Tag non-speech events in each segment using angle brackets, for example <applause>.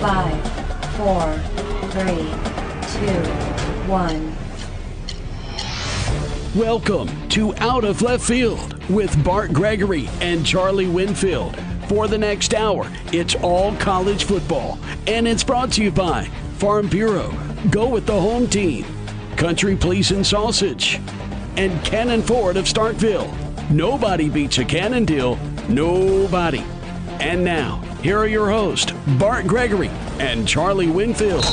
Five, four, three, two, one. Welcome to Out of Left Field with Bart Gregory and Charlie Winfield. For the next hour, it's all college football, and it's brought to you by Farm Bureau. Go with the home team. Country Pleasing Sausage, and Cannon Ford of Starkville. Nobody beats a Cannon deal. Nobody. And now, here are your hosts, Bart Gregory and Charlie Winfield.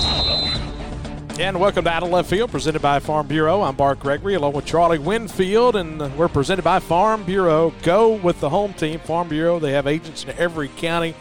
And welcome to Out of Left Field, presented by Farm Bureau. I'm Bart Gregory, along with Charlie Winfield, and we're presented by Farm Bureau. Go with the home team, Farm Bureau. They have agents in every county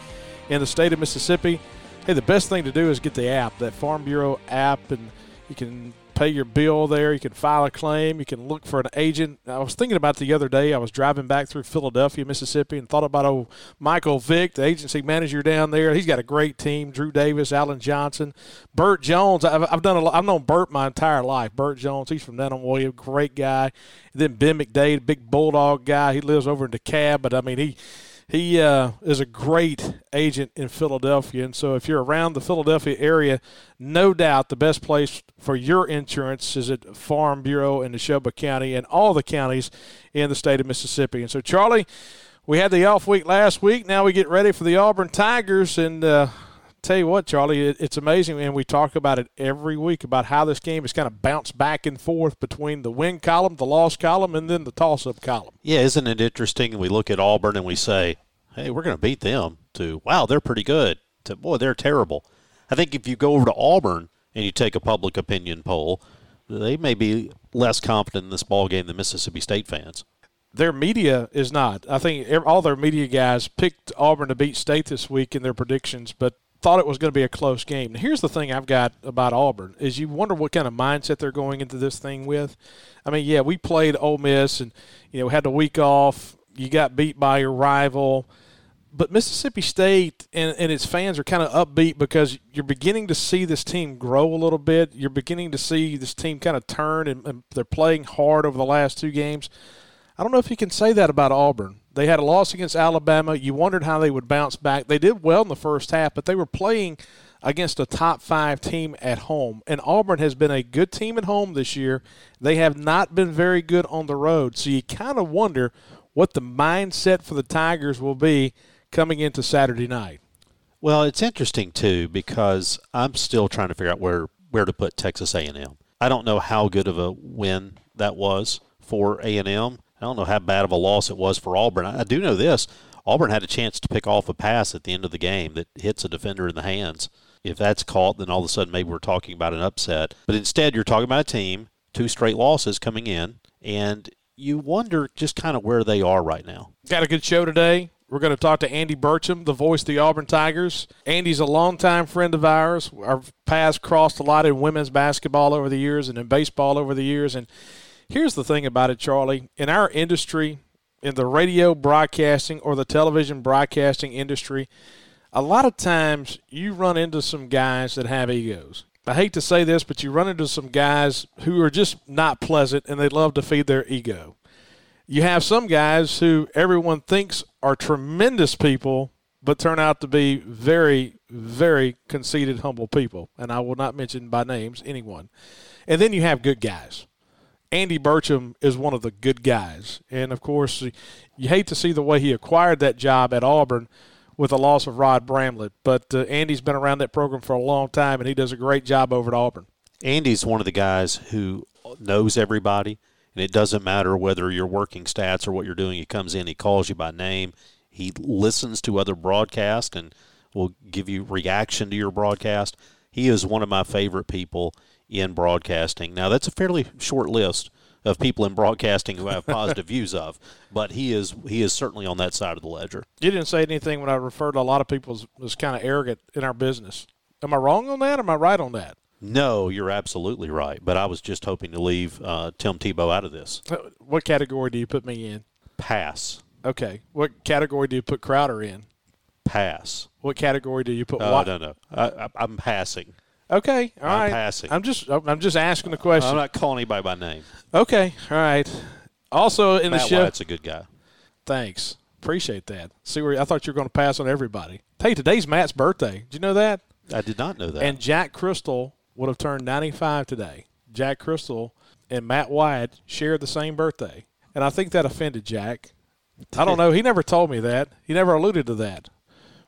in the state of Mississippi. Hey, the best thing to do is get the app, that Farm Bureau app, and you can pay your bill there. You can file a claim. You can look for an agent. I was thinking about the other day. I was driving back through Philadelphia, Mississippi, and thought about old Michael Vick, the agency manager down there. He's got a great team. Drew Davis, Alan Johnson, Burt Jones. I've, I've done a. I've known Burt my entire life. Burt Jones. He's from Denham William, great guy. And then Ben McDade, big bulldog guy. He lives over in DeKalb, but I mean he he uh, is a great agent in Philadelphia. And so if you're around the Philadelphia area, no doubt the best place for your insurance is at Farm Bureau in Neshoba County and all the counties in the state of Mississippi. And so, Charlie, we had the off week last week. Now we get ready for the Auburn Tigers. And uh, tell you what, Charlie, it, it's amazing, and we talk about it every week about how this game has kind of bounced back and forth between the win column, the loss column, and then the toss-up column. Yeah, isn't it interesting? We look at Auburn and we say, "Hey, we're going to beat them." To wow, they're pretty good. To boy, they're terrible. I think if you go over to Auburn and you take a public opinion poll, they may be less confident in this ball game than Mississippi State fans. Their media is not. I think all their media guys picked Auburn to beat State this week in their predictions, but thought it was going to be a close game. Now, here's the thing I've got about Auburn is you wonder what kind of mindset they're going into this thing with. I mean, yeah, we played Ole Miss and you know had the week off. You got beat by your rival, but Mississippi State and, and its fans are kind of upbeat because you're beginning to see this team grow a little bit. You're beginning to see this team kind of turn, and, and they're playing hard over the last two games. I don't know if you can say that about Auburn. They had a loss against Alabama. You wondered how they would bounce back. They did well in the first half, but they were playing against a top five team at home. And Auburn has been a good team at home this year. They have not been very good on the road. So you kind of wonder what the mindset for the Tigers will be coming into Saturday night. Well, it's interesting too because I'm still trying to figure out where where to put Texas A&M. I don't know how good of a win that was for A&M. I don't know how bad of a loss it was for Auburn. I, do know this Auburn had a chance to pick off a pass at the end of the game that hits a defender in the hands. If that's caught, then all of a sudden maybe we're talking about an upset. But instead, you're talking about a team, two straight losses coming in, and you wonder just kind of where they are right now. Got a good show today. We're going to talk to Andy Burcham, the voice of the Auburn Tigers. Andy's a longtime friend of ours. Our paths crossed a lot in women's basketball over the years and in baseball over the years. And Here's the thing about it, Charlie. In our industry, in the radio broadcasting or the television broadcasting industry, a lot of times you run into some guys that have egos. I hate to say this, but you run into some guys who are just not pleasant and they love to feed their ego. You have some guys who everyone thinks are tremendous people, but turn out to be very, very conceited, humble people. And I will not mention by names anyone. And then you have good guys. Andy Burcham is one of the good guys. And of course, you hate to see the way he acquired that job at Auburn with the loss of Rod Bramlett. But uh, Andy's been around that program for a long time, and he does a great job over at Auburn. Andy's one of the guys who knows everybody, and it doesn't matter whether you're working stats or what you're doing. He comes in, he calls you by name, he listens to other broadcasts, and will give you reaction to your broadcast. He is one of my favorite people in broadcasting. Now, that's a fairly short list of people in broadcasting who have <laughs> positive views of, but he is he is certainly on that side of the ledger. You didn't say anything when I referred to a lot of people as, as kind of arrogant in our business. Am I wrong on that? am I right on that? No, you're absolutely right. But I was just hoping to leave uh, Tim Tebow out of this. Uh, what category do you put me in? Pass. Okay. What category do you put Crowder in? Pass. What category do you put? Uh, no, no. I, I'm passing. Okay, all I'm right. passing. I'm just I'm just asking the question. I'm not calling anybody by name. Okay, all right. Also in Matt the show, Wyatt's a good guy. Thanks, appreciate that. See where I thought you were going to pass on everybody. Hey, today's Matt's birthday. Did you know that? I did not know that. And Jack Cristil would have turned 95 today. Jack Cristil and Matt Wyatt shared the same birthday. And I think that offended Jack. I don't know. He never told me that. He never alluded to that.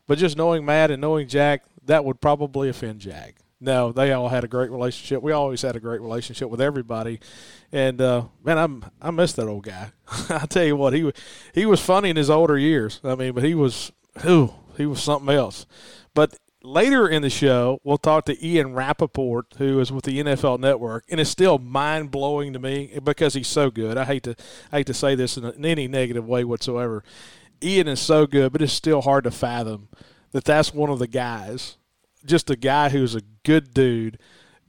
But just knowing Matt and knowing Jack, that would probably offend Jack. No, they all had a great relationship. We always had a great relationship with everybody, and uh, man, I'm I miss that old guy. <laughs> I tell you what, he he was funny in his older years. I mean, but he was, ooh, he was something else. But later in the show, we'll talk to Ian Rapoport, who is with the NFL Network, and it's still mind blowing to me because he's so good. I hate to I hate to say this in, in any negative way whatsoever. Ian is so good, but it's still hard to fathom that that's one of the guys, just a guy who's a good dude,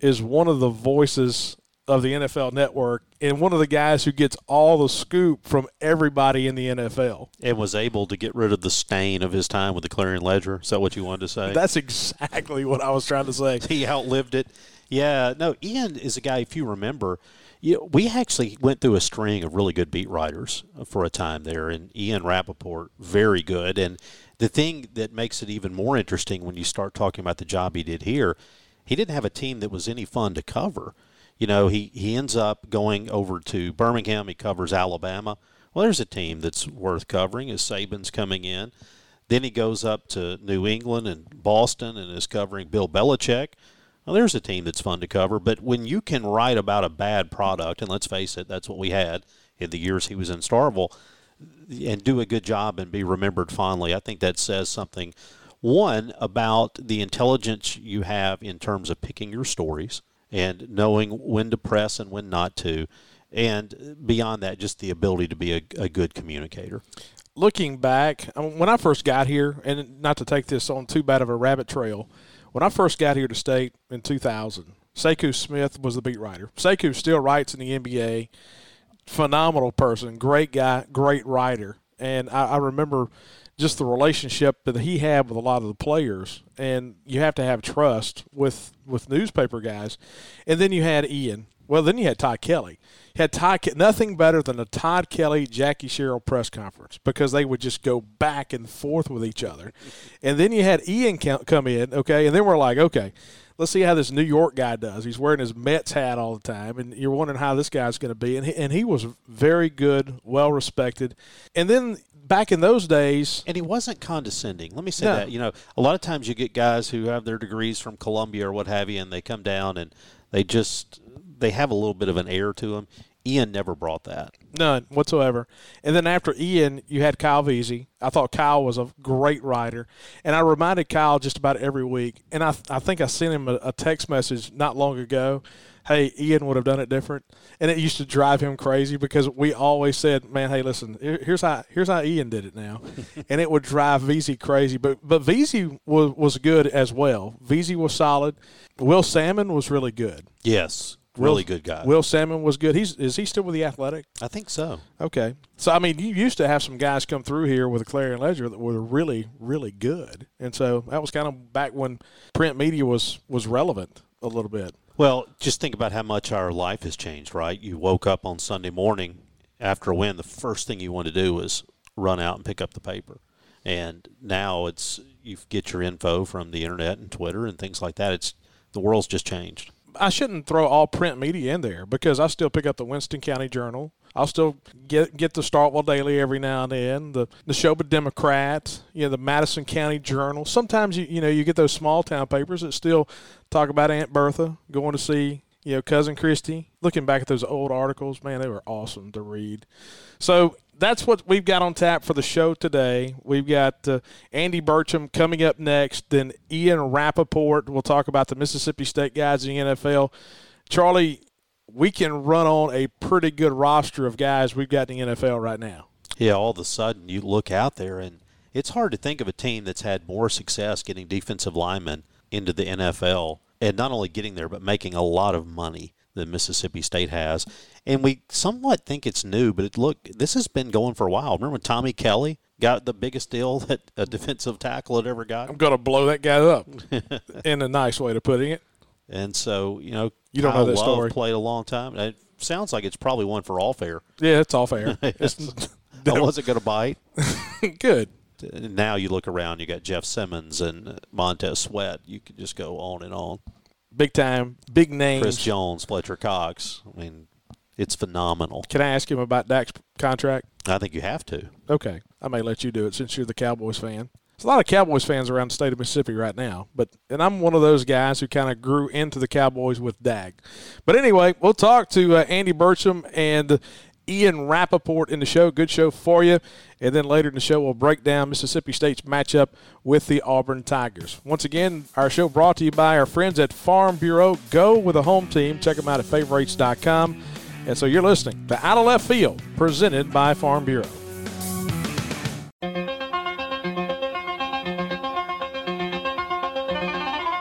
is one of the voices of the NFL network and one of the guys who gets all the scoop from everybody in the NFL. And was able to get rid of the stain of his time with the Clarion Ledger. Is that what you wanted to say? That's exactly what I was trying to say. he outlived it. Yeah, no, Ian is a guy, if you remember, you we actually went through a string of really good beat writers for a time there, and Ian Rapoport, very good. And the thing that makes it even more interesting when you start talking about the job he did here, he didn't have a team that was any fun to cover. You know, he, he ends up going over to Birmingham. He covers Alabama. Well, there's a team that's worth covering as Saban's coming in. Then he goes up to New England and Boston and is covering Bill Belichick. Well, there's a team that's fun to cover. But when you can write about a bad product, and let's face it, that's what we had in the years he was in Starkville, and do a good job and be remembered fondly, I think that says something. One, about the intelligence you have in terms of picking your stories and knowing when to press and when not to. And beyond that, just the ability to be a, a good communicator. Looking back, um, when I first got here, and not to take this on too bad of a rabbit trail, when I first got here to state in 2000, Sekou Smith was the beat writer. Sekou still writes in the NBA. Phenomenal person, great guy, great writer. And I, I remember just the relationship that he had with a lot of the players. And you have to have trust with with newspaper guys. And then you had ian. Well then you had todd kelly. You had todd nothing better than a todd kelly jackie sherrill press conference because they would just go back and forth with each other. And then you had ian come in okay and then we're like okay let's see how this New York guy does. He's wearing his Mets hat all the time, and you're wondering how this guy's going to be. And he, and he was very good, well respected. And then back in those days. And he wasn't condescending. Let me say no. that. You know, a lot of times you get guys who have their degrees from Columbia or what have you, and they come down and they just they have a little bit of an air to them. Ian never brought that. None whatsoever. And then after Ian, you had Kyle Veazey. I thought Kyle was a great writer. And I reminded Kyle just about every week. And I, I think I sent him a, a text message not long ago hey, Ian would have done it different, and it used to drive him crazy because we always said, man, hey, listen, here's how here's how Ian did it now, <laughs> and it would drive Veazey crazy. But but Veazey was was good as well. Veazey was solid. Will Salmon was really good. Yes. Really good guy. Will Salmon was good. He's is he still with the Athletic? I think so. Okay, so I mean, you used to have some guys come through here with a Clarion Ledger that were really, really good, and so that was kind of back when print media was was relevant a little bit. Well, just think about how much our life has changed, right? You woke up on Sunday morning after a win, the first thing you want to do is run out and pick up the paper. And now it's you get your info from the internet and Twitter and things like that. It's the world's just changed. I shouldn't throw all print media in there because I still pick up the Winston County Journal. I'll still get get the Starkville Daily every now and then, the Neshoba Democrat, you know, the Madison County Journal. Sometimes you you know you get those small town papers that still talk about Aunt Bertha going to see you know cousin Christy. Looking back at those old articles, man, they were awesome to read. So that's what we've got on tap for the show today. We've got uh, Andy Burcham coming up next, then Ian Rapoport. We'll talk about the Mississippi State guys in the NFL. Charlie, we can run on a pretty good roster of guys we've got in the NFL right now. Yeah, all of a sudden you look out there and it's hard to think of a team that's had more success getting defensive linemen into the NFL and not only getting there but making a lot of money than Mississippi State has. And we somewhat think it's new, but it, look, this has been going for a while. Remember when Tommy Kelly got the biggest deal <laughs> that a defensive tackle had ever got? I'm going to blow that guy up <laughs> in a nice way to putting it. And so, you know, you don't Kyle know that Love story. Played a long time. It sounds like it's probably one for all fair. Yeah, it's all fair. <laughs> I wasn't going to bite. Good. now you look around, you got Jeff Simmons and uh, Montez Sweat. You could just go on and on. Big time, big names. Chris Jones, Fletcher Cox. I mean, it's phenomenal. Can I ask him about Dak's contract? I think you have to. Okay, I may let you do it since you're the Cowboys fan. There's a lot of Cowboys fans around the state of Mississippi right now, but and I'm one of those guys who kind of grew into the Cowboys with Dak. But anyway, we'll talk to uh, Andy Burcham and Ian Rapoport in the show. Good show for you. And then later in the show, we'll break down Mississippi State's matchup with the Auburn Tigers. Once again, our show brought to you by our friends at Farm Bureau. Go with a home team. Check them out at favorites.com. And so you're listening to Out of Left Field, presented by Farm Bureau.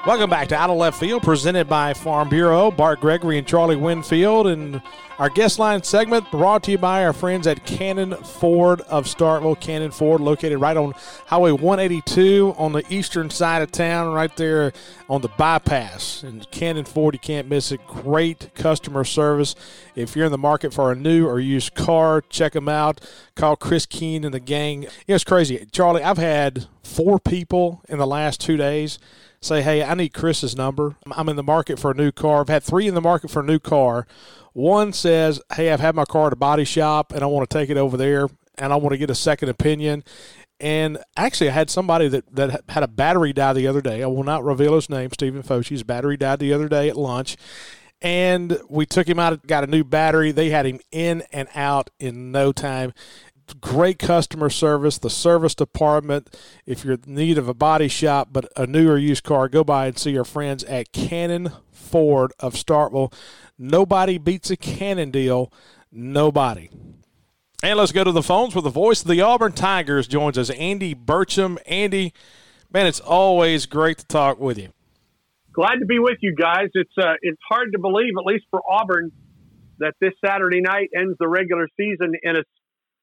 Welcome back to Out of Left Field, presented by Farm Bureau. Bart Gregory and Charlie Winfield. And our guest line segment brought to you by our friends at Cannon Ford of Starkville. Cannon Ford, located right on Highway 182 on the eastern side of town, right there on the bypass. And Cannon Ford, you can't miss it. Great customer service. If you're in the market for a new or used car, check them out. Call Chris Keene and the gang. You know, it's crazy. Charlie, I've had four people in the last two days say, hey, I need Chris's number. I'm in the market for a new car. I've had three in the market for a new car. One says, hey, I've had my car at a body shop and I want to take it over there and I want to get a second opinion. And actually, I had somebody that, that had a battery die the other day. I will not reveal his name, Stephen Fosh's battery died the other day at lunch. And we took him out, got a new battery. They had him in and out in no time great customer service, the service department. If you're in need of a body shop, but a new or used car, go by and see our friends at Cannon Ford of Starkville. Nobody beats a Cannon deal. Nobody. And let's go to the phones where the voice of the Auburn Tigers joins us, Andy Burcham. Andy, man, it's always great to talk with you. Glad to be with you guys. It's uh, it's hard to believe, at least for Auburn, that this Saturday night ends the regular season in a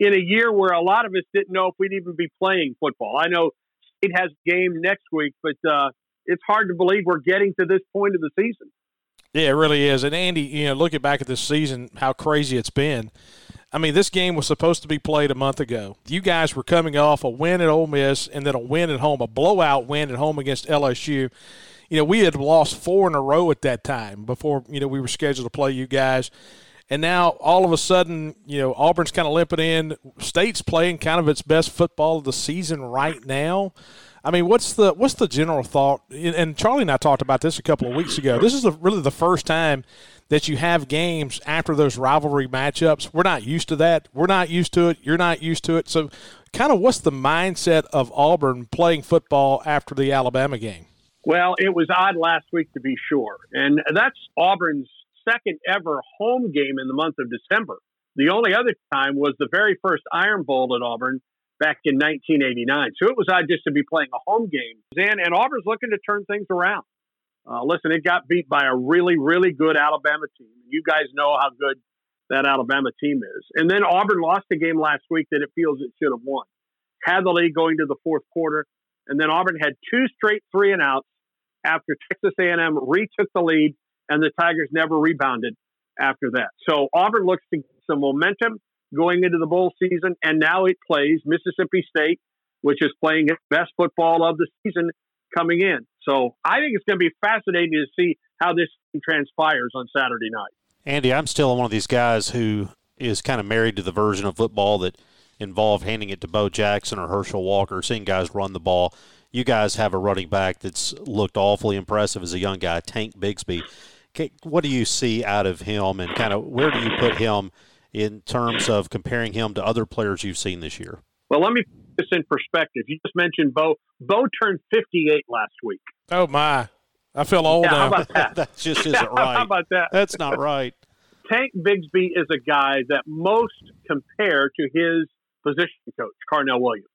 in a year where a lot of us didn't know if we'd even be playing football. I know State has game next week, but uh, it's hard to believe we're getting to this point of the season. Yeah, it really is. And Andy, you know, looking back at this season, how crazy it's been. I mean, this game was supposed to be played a month ago. You guys were coming off a win at Ole Miss and then a win at home, a blowout win at home against LSU. You know, we had lost four in a row at that time before, you know, we were scheduled to play you guys. And now all of a sudden, you know, Auburn's kind of limping in. State's playing kind of its best football of the season right now. I mean, what's the what's the general thought? And Charlie and I talked about this a couple of weeks ago. This is the, really the first time that you have games after those rivalry matchups. We're not used to that. We're not used to it. You're not used to it. So, kind of, what's the mindset of Auburn playing football after the Alabama game? Well, it was odd last week to be sure, and that's Auburn's second ever home game in the month of December. The only other time was the very first Iron Bowl at Auburn back in 1989. So it was odd just to be playing a home game. And, and Auburn's looking to turn things around. Uh, listen, it got beat by a really, really good Alabama team. You guys know how good that Alabama team is. And then Auburn lost a game last week that it feels it should have won. Had the lead going to the fourth quarter, and then Auburn had two straight three and outs after Texas A&M retook the lead and the Tigers never rebounded after that. So Auburn looks to get some momentum going into the bowl season, and now it plays Mississippi State, which is playing its best football of the season coming in. So I think it's going to be fascinating to see how this transpires on Saturday night. Andy, I'm still one of these guys who is kind of married to the version of football that involved handing it to Bo Jackson or Herschel Walker, seeing guys run the ball. You guys have a running back that's looked awfully impressive as a young guy, Tank Bigsby what do you see out of him, and kind of where do you put him in terms of comparing him to other players you've seen this year? Well, let me put this in perspective. You just mentioned Bo. Bo turned 58 last week. Oh my! I feel old yeah, now. How about that? <laughs> that just <laughs> isn't right. how about that? That's not right. Tank Bigsby is a guy that most compare to his position coach, Carnell Williams.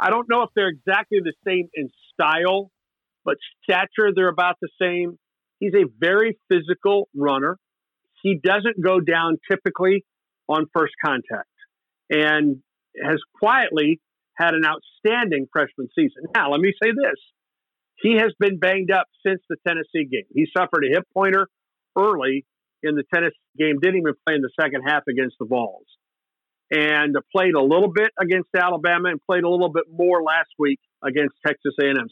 I don't know if they're exactly the same in style, but stature they're about the same. He's a very physical runner. He doesn't go down typically on first contact and has quietly had an outstanding freshman season. Now, let me say this. He has been banged up since the Tennessee game. He suffered a hip pointer early in the Tennessee game, didn't even play in the second half against the Vols. And played a little bit against Alabama and played a little bit more last week against Texas A&M.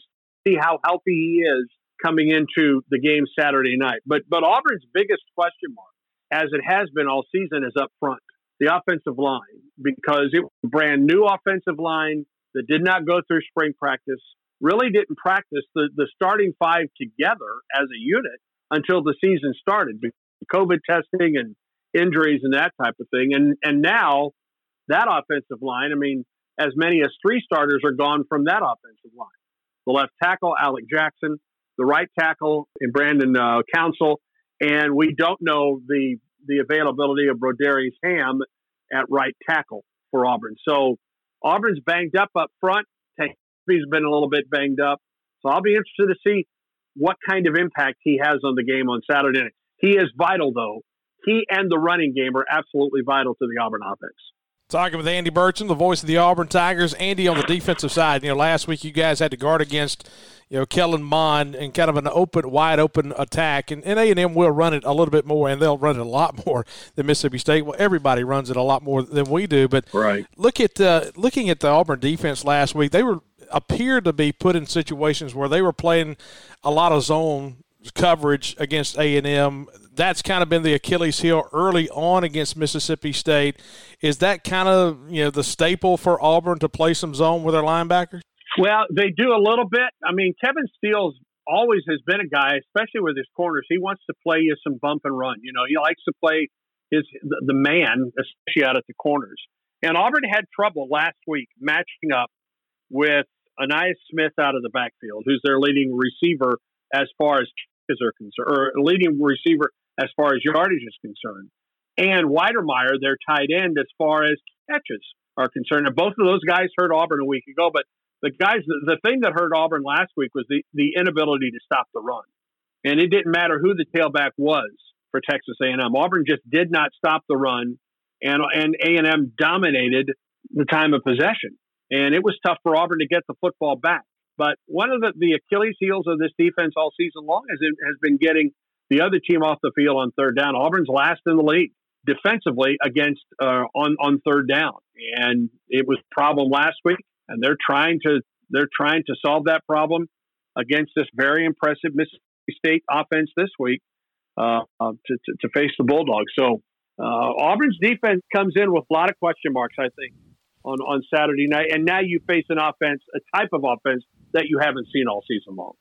See how healthy he is coming into the game Saturday night. But but Auburn's biggest question mark, as it has been all season, is up front, the offensive line, because it was a brand new offensive line that did not go through spring practice, really didn't practice the, the starting five together as a unit until the season started. Covid testing and injuries and that type of thing. And and now that offensive line, I mean, as many as three starters are gone from that offensive line. The left tackle, Alec Jackson, the right tackle and Brandon uh, Council, and we don't know the the availability of Brodarious Hamm at right tackle for Auburn. So Auburn's banged up up front. He's been a little bit banged up. So I'll be interested to see what kind of impact he has on the game on Saturday night. He is vital, though. He and the running game are absolutely vital to the Auburn offense. Talking with Andy Burcham, the voice of the Auburn Tigers. Andy, on the defensive side, you know, last week you guys had to guard against, you know, Kellen Mond in kind of an open, wide open attack, and, and A&M will run it a little bit more, and they'll run it a lot <laughs> more than Mississippi State. Well, everybody runs it a lot more than we do, but right. look at uh, looking at the Auburn defense last week. They were appeared to be put in situations where they were playing a lot of zone coverage against A&M. That's kind of been the Achilles heel early on against Mississippi State. Is that kind of, you know, the staple for Auburn to play some zone with their linebackers? Well, they do a little bit. I mean, Kevin Steele's always has been a guy, especially with his corners. He wants to play you some bump and run. You know, he likes to play his the, man, especially out at the corners. And Auburn had trouble last week matching up with Ainias Smith out of the backfield, who's their leading receiver as far as are concerned, or leading receiver as far as yardage is concerned, and Wydermyer, their tight end, as far as catches are concerned. And both of those guys hurt Auburn a week ago, but the guys, the, the thing that hurt Auburn last week was the, the inability to stop the run. And it didn't matter who the tailback was for Texas A&M. Auburn just did not stop the run, and and A&M dominated the time of possession. And it was tough for Auburn to get the football back. But one of the, the Achilles heels of this defense all season long has, has been getting the other team off the field on third down. Auburn's last in the league defensively against uh, on on third down, and it was problem last week. And they're trying to they're trying to solve that problem against this very impressive Mississippi State offense this week uh, uh, to, to, to face the Bulldogs. So uh, Auburn's defense comes in with a lot of question marks, I think, on on Saturday night. And now you face an offense, a type of offense that you haven't seen all season long.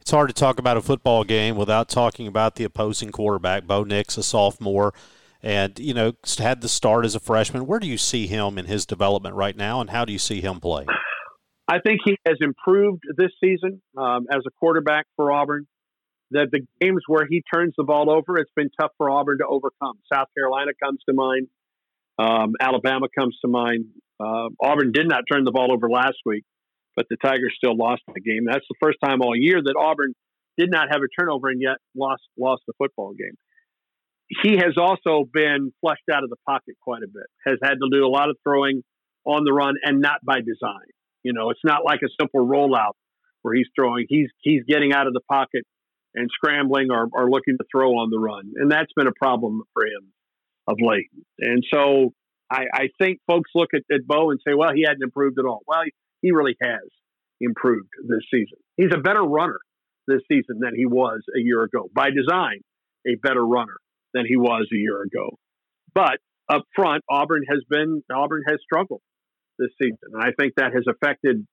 It's hard to talk about a football game without talking about the opposing quarterback. Bo Nix, a sophomore, and you know had the start as a freshman. Where do you see him in his development right now, and how do you see him play? I think he has improved this season um, as a quarterback for Auburn. That the games where he turns the ball over, it's been tough for Auburn to overcome. South Carolina comes to mind. Um, Alabama comes to mind. Uh, Auburn did not turn the ball over last week but the Tigers still lost the game. That's the first time all year that Auburn did not have a turnover and yet lost lost the football game. He has also been flushed out of the pocket quite a bit. Has had to do a lot of throwing on the run and not by design. You know, it's not like a simple rollout where he's throwing. He's he's getting out of the pocket and scrambling or, or looking to throw on the run, and that's been a problem for him of late. And so I, I think folks look at, at Bo and say, well, he hadn't improved at all. Well, really has improved this season. He's a better runner this season than he was a year ago. By design, a better runner than he was a year ago. But up front, Auburn has been Auburn has struggled this season, and I think that has affected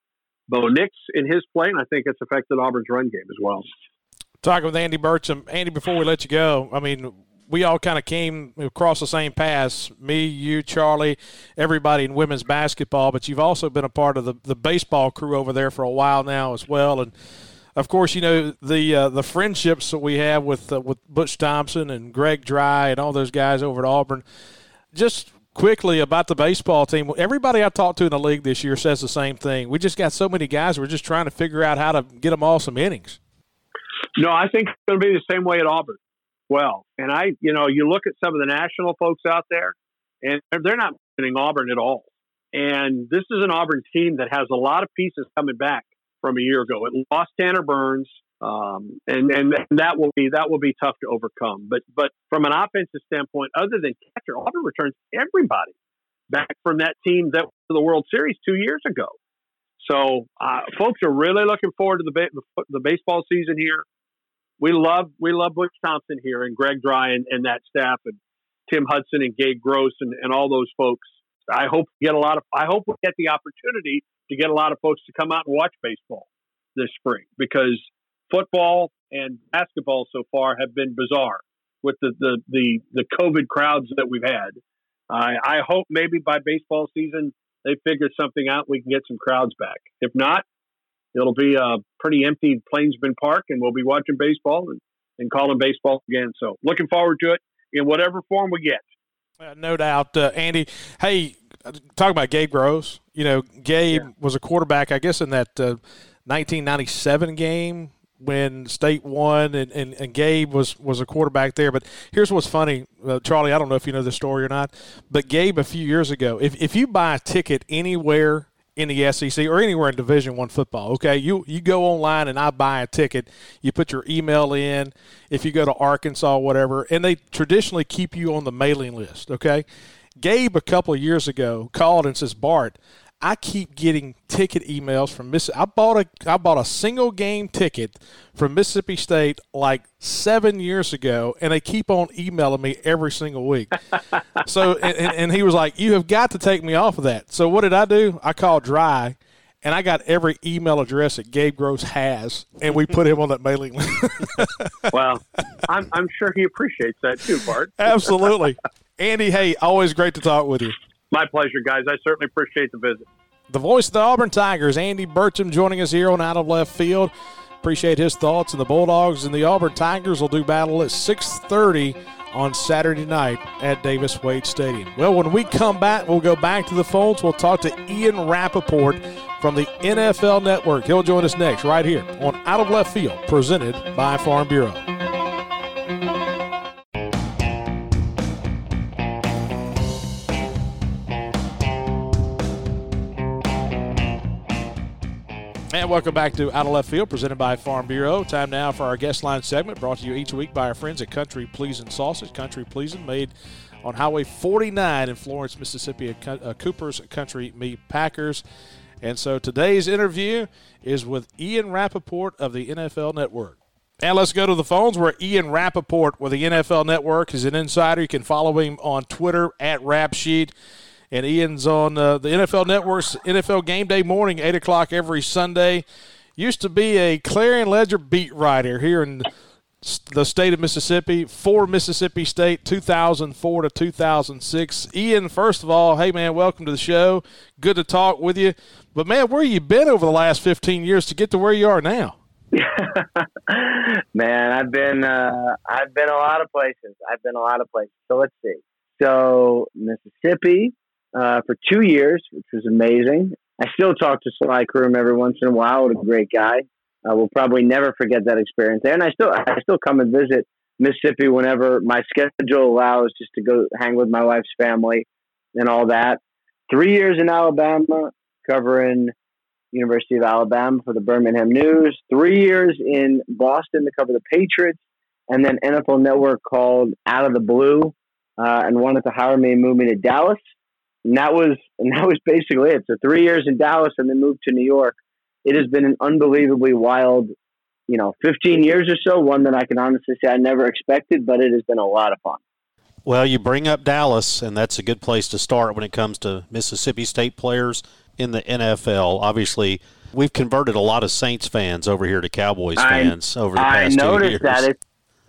Bo Nix in his play, and I think it's affected Auburn's run game as well. Talking with Andy Burcham. Andy, before we let you go, I mean, we all kind of came across the same paths me you charlie everybody in women's basketball but you've also been a part of the, the baseball crew over there for a while now as well and of course you know the uh, the friendships that we have with uh, with butch thompson and greg dry and all those guys over at auburn. Just quickly about the baseball team everybody i talked to in the league this year says the same thing. We just got so many guys we're just trying to figure out how to get them all some innings. No i think it's going to be the same way at auburn well. And I, you know, you look at some of the national folks out there, and they're not mentioning Auburn at all. And this is an Auburn team that has a lot of pieces coming back from a year ago. It lost Tanner Burns, um, and and that will be that will be tough to overcome. But but from an offensive standpoint, other than catcher, Auburn returns everybody back from that team that was the World Series two years ago. So, uh, folks are really looking forward to the, ba- the baseball season here. We love we love Butch Thompson here and Greg Dry and, and that staff and Tim Hudson and Gabe Gross and, and all those folks. I hope get a lot of I hope we get the opportunity to get a lot of folks to come out and watch baseball this spring because football and basketball so far have been bizarre with the the the, the COVID crowds that we've had. I, I hope maybe by baseball season they figure something out. We can get some crowds back. If not, it'll be a pretty empty Plainsman Park, and we'll be watching baseball and, and calling baseball again. So looking forward to it in whatever form we get. Uh, no doubt, uh, Andy. Hey, talk about Gabe Gross. You know, Gabe yeah. was a quarterback, I guess, in that uh, 1997 game when State won, and, and, and, Gabe was, was a quarterback there. But here's what's funny, uh, Charlie. I don't know if you know this story or not, but Gabe a few years ago, if, if you buy a ticket anywhere in the SEC or anywhere in Division One football. Okay, you you go online and I buy a ticket. You put your email in. If you go to Arkansas, whatever, and they traditionally keep you on the mailing list. Okay, Gabe a couple of years ago called and says, Bart, I keep getting ticket emails from Miss. I bought a I bought a single game ticket from Mississippi State like seven years ago, and they keep on emailing me every single week. <laughs> so, and, and he was like, "You have got to take me off of that." So, what did I do? I called Dry, and I got every email address that Gabe Gross has, and we put him on that mailing list. <laughs> well, I'm I'm sure he appreciates that too, Bart. Absolutely, <laughs> Andy. Hey, always great to talk with you. My pleasure, guys. I certainly appreciate the visit. The voice of the Auburn Tigers, Andy Burcham, joining us here on Out of Left Field. Appreciate his thoughts. And the Bulldogs and the Auburn Tigers will do battle at 6:30 on Saturday night at Davis Wade Stadium. Well, when we come back, we'll go back to the phones. We'll talk to Ian Rapoport from the NFL Network. He'll join us next, right here on Out of Left Field, presented by Farm Bureau. And welcome back to Out of Left Field, presented by Farm Bureau. Time now for our guest line segment, brought to you each week by our friends at Country Pleasing Sausage. Country Pleasing, made on Highway 49 in Florence, Mississippi, at uh, Cooper's Country Meat Packers. And so today's interview is with Ian Rapoport of the NFL Network. And let's go to the phones where Ian Rapoport with the NFL Network is an insider. You can follow him on Twitter at RapSheet and Ian's on uh, the NFL Network's NFL Game Day morning, eight o'clock every Sunday. Used to be a Clarion Ledger beat writer here in the state of Mississippi for Mississippi State, 2004 to 2006. Ian, first of all, hey man, welcome to the show. Good to talk with you. But man, where you been over the last 15 years to get to where you are now? <laughs> man, I've been uh, I've been a lot of places. I've been a lot of places. So let's see. So Mississippi, uh, for two years, which was amazing. I still talk to Sly Croom every once in a while. What a great guy! I will probably never forget that experience there. And I still I still come and visit Mississippi whenever my schedule allows, just to go hang with my wife's family and all that. Three years in Alabama, covering University of Alabama for the Birmingham News. Three years in Boston to cover the Patriots, and then NFL Network called out of the blue uh, and wanted to hire me and move me to Dallas and that was and that was basically it. So three years in Dallas and then moved to New York. It has been an unbelievably wild, you know, 15 years or so. One that I can honestly say I never expected, but it has been a lot of fun. Well, you bring up Dallas, and that's a good place to start when it comes to Mississippi State players in the NFL. Obviously, we've converted a lot of Saints fans over here to Cowboys fans I, over the past I noticed years. that it,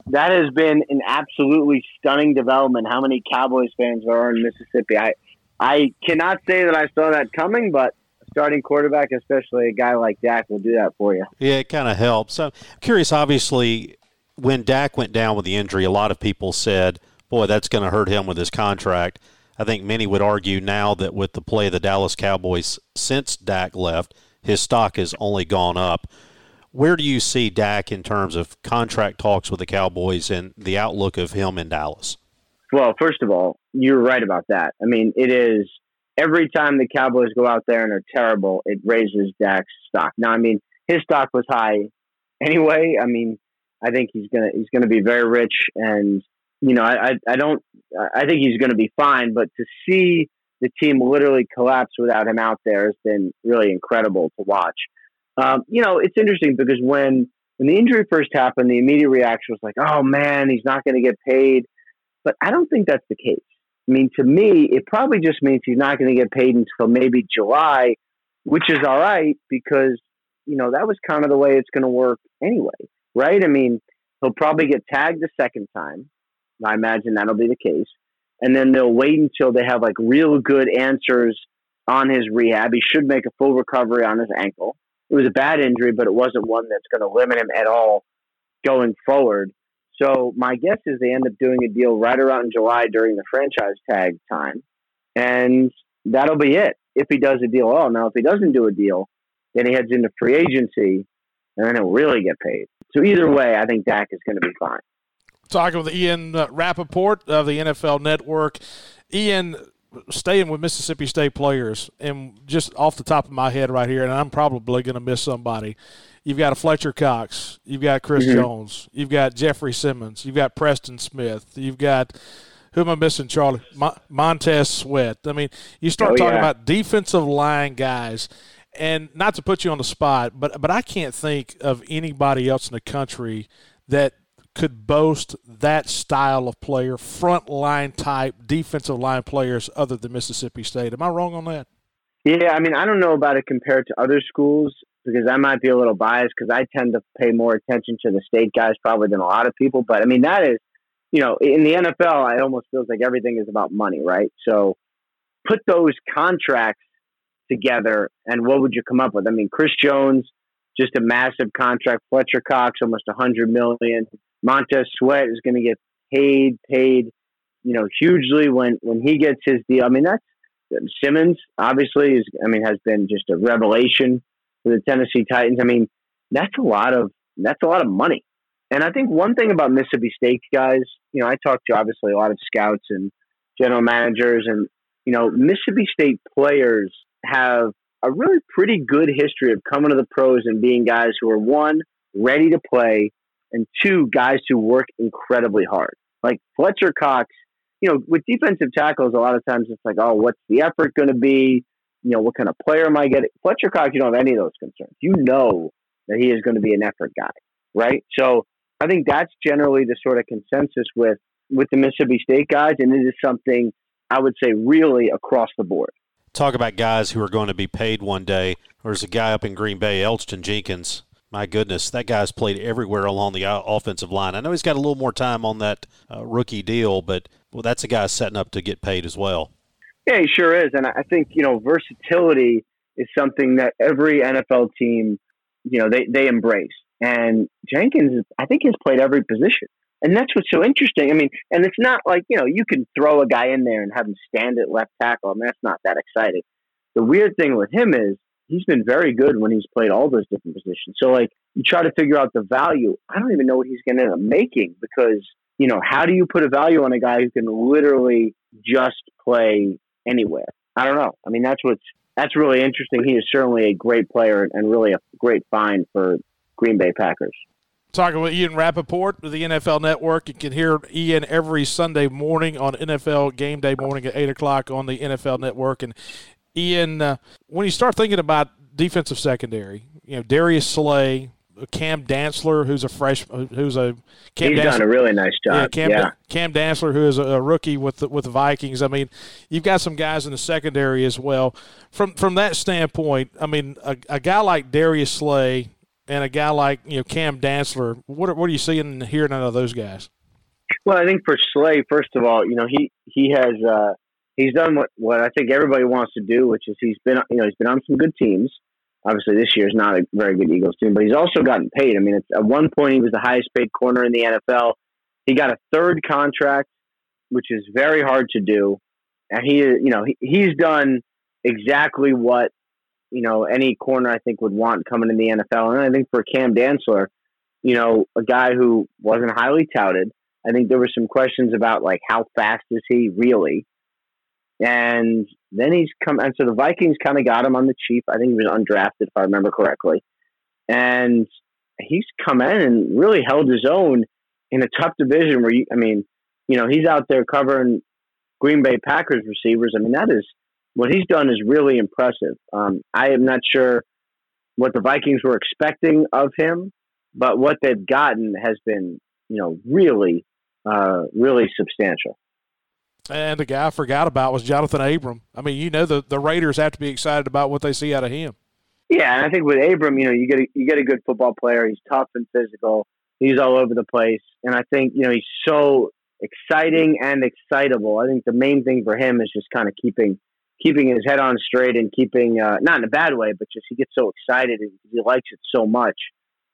that has been an absolutely stunning development. How many Cowboys fans are in Mississippi? I I cannot say that I saw that coming, but starting quarterback, especially a guy like Dak, will do that for you. Yeah, it kind of helps. I'm curious, obviously, when Dak went down with the injury, a lot of people said, boy, that's going to hurt him with his contract. I think many would argue now that with the play of the Dallas Cowboys since Dak left, his stock has only gone up. Where do you see Dak in terms of contract talks with the Cowboys and the outlook of him in Dallas? Well, first of all, you're right about that. I mean, it is every time the Cowboys go out there and are terrible, it raises Dak's stock. Now, I mean, his stock was high anyway. I mean, I think he's gonna he's gonna be very rich, and you know, I I, I don't I think he's gonna be fine. But to see the team literally collapse without him out there has been really incredible to watch. Um, you know, it's interesting because when when the injury first happened, the immediate reaction was like, "Oh man, he's not going to get paid." But I don't think that's the case. I mean, to me, it probably just means he's not going to get paid until maybe July, which is all right because you know that was kind of the way it's going to work anyway, right? I mean, he'll probably get tagged the second time. I imagine that'll be the case and then they'll wait until they have like real good answers on his rehab. He should make a full recovery on his ankle. It was a bad injury, but it wasn't one that's going to limit him at all going forward. So my guess is they end up doing a deal right around July during the franchise tag time, and that'll be it. If he does a deal at all. Now, if he doesn't do a deal, then he heads into free agency, and then he'll really get paid. So either way, I think Dak is going to be fine talking with Ian uh, Rapoport of the NFL Network. Ian, staying with Mississippi State players, and just off the top of my head right here, and I'm probably going to miss somebody. You've got a Fletcher Cox, you've got Chris mm-hmm. Jones, you've got Jeffrey Simmons, you've got Preston Smith, you've got who am I missing, Charlie? Montez Sweat. I mean, you start oh, talking yeah. about defensive line guys, and not to put you on the spot, but but I can't think of anybody else in the country that could boast that style of player, front line type defensive line players other than Mississippi State. Am I wrong on that? Yeah, I mean, I don't know about it compared to other schools because I might be a little biased because I tend to pay more attention to the state guys probably than a lot of people. But I mean, that is, you know, in the NFL, it almost feels like everything is about money, right? So put those contracts together and what would you come up with? I mean, Chris Jones, just a massive contract. Fletcher Cox, almost a hundred million. Montez Sweat is going to get paid, paid, you know, hugely when when he gets his deal. I mean, that's Simmons obviously is. I mean, has been just a revelation for the Tennessee Titans. I mean, that's a lot of that's a lot of money. And I think one thing about Mississippi State guys, you know, I talked to obviously a lot of scouts and general managers, and you know, Mississippi State players have a really pretty good history of coming to the pros and being guys who are one ready to play and two guys who work incredibly hard. Like Fletcher Cox, you know, with defensive tackles, a lot of times it's like, oh, what's the effort going to be? You know, what kind of player am I getting? Fletcher Cox, you don't have any of those concerns. You know that he is going to be an effort guy, right? So I think that's generally the sort of consensus with with the Mississippi State guys, and it is something I would say really across the board. Talk about guys who are going to be paid one day. There's a guy up in Green Bay, Elgton Jenkins, my goodness, that guy's played everywhere along the offensive line. I know he's got a little more time on that uh, rookie deal, but well, that's a guy setting up to get paid as well. Yeah, he sure is, and I think you know versatility is something that every NFL team, you know, they they embrace. And Jenkins, I think, has played every position, and that's what's so interesting. I mean, and it's not like you know you can throw a guy in there and have him stand at left tackle. I mean, that's not that exciting. The weird thing with him is he's been very good when he's played all those different positions. So like you try to figure out the value. I don't even know what he's going to end up making because you know how do you put a value on a guy who can literally just play anywhere? I don't know. I mean that's what's that's really interesting. He is certainly a great player and really a great find for Green Bay Packers. Talking with Ian Rapoport of the NFL Network. You can hear Ian every Sunday morning on NFL Game Day morning at 8 o'clock on the NFL Network. And Ian, uh, when you start thinking about defensive secondary, you know Darius Slay, Cam Dantzler, who's a fresh, who's a Cam he's Dantzler, done a really nice job. Yeah, Cam, yeah. Cam Dantzler, who is a, rookie with the, with the Vikings. I mean, you've got some guys in the secondary as well. From from that standpoint, I mean, a, a guy like Darius Slay and a guy like you know Cam Dantzler, what are, what are you seeing and hearing out of those guys? Well, I think for Slay, first of all, you know he he has. Uh, he's done what, what I think everybody wants to do, which is he's been you know he's been on some good teams. Obviously, this year is not a very good Eagles team, but he's also gotten paid. I mean, at one point he was the highest paid corner in the NFL. He got a third contract, which is very hard to do, and he you know he, he's done exactly what you know any corner I think would want coming in the NFL. And I think for Cam Dantzler, you know, a guy who wasn't highly touted. I think there were some questions about like how fast is he really and then he's come, and so the Vikings kind of got him on the cheap. I think he was undrafted, if I remember correctly. And he's come in and really held his own in a tough division where you, I mean, you know, he's out there covering Green Bay Packers receivers. I mean, that is what he's done is really impressive. Um, I am not sure what the Vikings were expecting of him, but what they've gotten has been, you know, really, uh, really substantial. And the guy I forgot about was Jonathan Abram. I mean, you know, the, the Raiders have to be excited about what they see out of him. Yeah, and I think with Abram, you know, you get a, you get a good football player. He's tough and physical. He's all over the place, and I think you know he's so exciting and excitable. I think the main thing for him is just kind of keeping keeping his head on straight and keeping uh, not in a bad way, but just he gets so excited and he likes it so much.